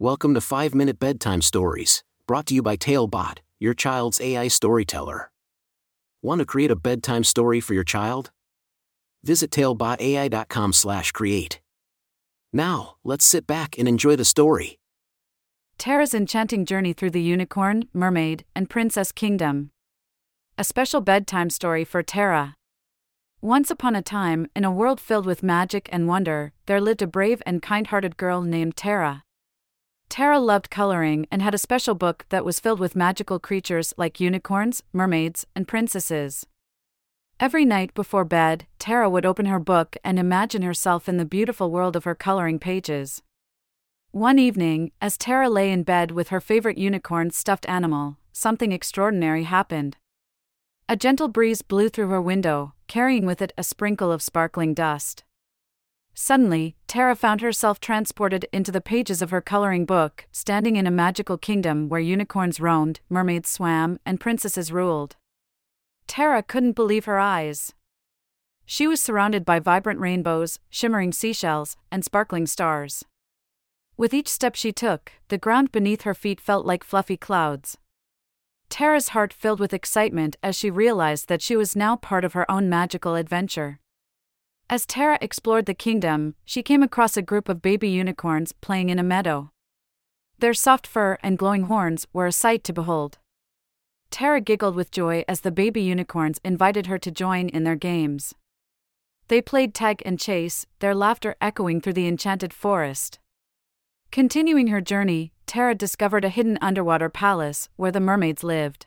Welcome to 5 Minute Bedtime Stories, brought to you by Talebot, your child's AI storyteller. Want to create a bedtime story for your child? Visit talebotai.com/create. Now, let's sit back and enjoy the story. Tara's enchanting journey through the unicorn, mermaid, and princess kingdom. A special bedtime story for Tara. Once upon a time, in a world filled with magic and wonder, there lived a brave and kind hearted girl named Tara. Tara loved coloring and had a special book that was filled with magical creatures like unicorns, mermaids, and princesses. Every night before bed, Tara would open her book and imagine herself in the beautiful world of her coloring pages. One evening, as Tara lay in bed with her favorite unicorn stuffed animal, something extraordinary happened. A gentle breeze blew through her window, carrying with it a sprinkle of sparkling dust. Suddenly, Tara found herself transported into the pages of her coloring book, standing in a magical kingdom where unicorns roamed, mermaids swam, and princesses ruled. Tara couldn't believe her eyes. She was surrounded by vibrant rainbows, shimmering seashells, and sparkling stars. With each step she took, the ground beneath her feet felt like fluffy clouds. Tara's heart filled with excitement as she realized that she was now part of her own magical adventure. As Tara explored the kingdom, she came across a group of baby unicorns playing in a meadow. Their soft fur and glowing horns were a sight to behold. Tara giggled with joy as the baby unicorns invited her to join in their games. They played tag and chase, their laughter echoing through the enchanted forest. Continuing her journey, Tara discovered a hidden underwater palace where the mermaids lived.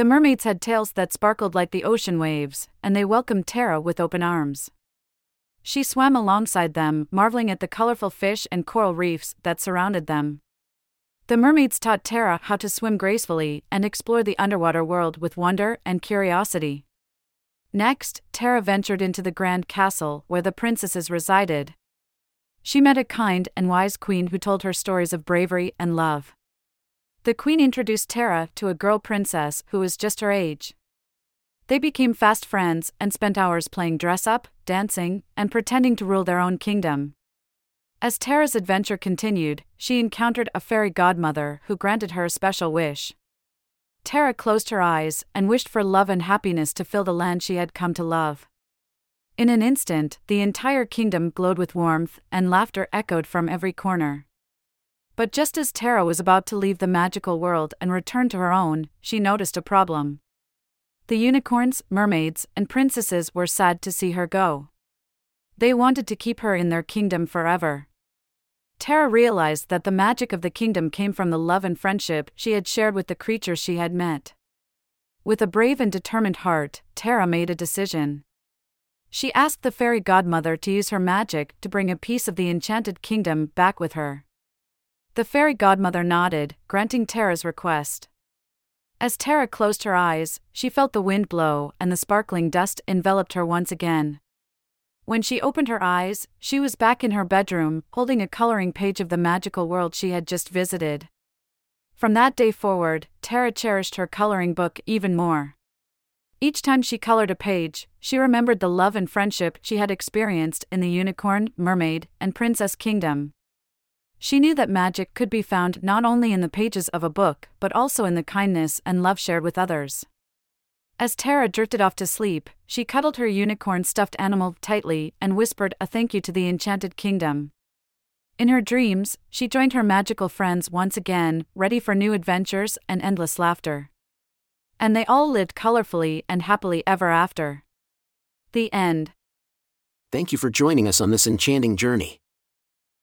The mermaids had tails that sparkled like the ocean waves, and they welcomed Tara with open arms. She swam alongside them, marveling at the colorful fish and coral reefs that surrounded them. The mermaids taught Tara how to swim gracefully and explore the underwater world with wonder and curiosity. Next, Tara ventured into the grand castle where the princesses resided. She met a kind and wise queen who told her stories of bravery and love. The queen introduced Tara to a girl princess who was just her age. They became fast friends and spent hours playing dress up, dancing, and pretending to rule their own kingdom. As Tara's adventure continued, she encountered a fairy godmother who granted her a special wish. Tara closed her eyes and wished for love and happiness to fill the land she had come to love. In an instant, the entire kingdom glowed with warmth, and laughter echoed from every corner. But just as Tara was about to leave the magical world and return to her own, she noticed a problem. The unicorns, mermaids, and princesses were sad to see her go. They wanted to keep her in their kingdom forever. Tara realized that the magic of the kingdom came from the love and friendship she had shared with the creatures she had met. With a brave and determined heart, Tara made a decision. She asked the fairy godmother to use her magic to bring a piece of the enchanted kingdom back with her. The fairy godmother nodded, granting Tara's request. As Tara closed her eyes, she felt the wind blow and the sparkling dust enveloped her once again. When she opened her eyes, she was back in her bedroom, holding a coloring page of the magical world she had just visited. From that day forward, Tara cherished her coloring book even more. Each time she colored a page, she remembered the love and friendship she had experienced in the unicorn, mermaid, and princess kingdom. She knew that magic could be found not only in the pages of a book, but also in the kindness and love shared with others. As Tara drifted off to sleep, she cuddled her unicorn stuffed animal tightly and whispered a thank you to the enchanted kingdom. In her dreams, she joined her magical friends once again, ready for new adventures and endless laughter. And they all lived colorfully and happily ever after. The end. Thank you for joining us on this enchanting journey.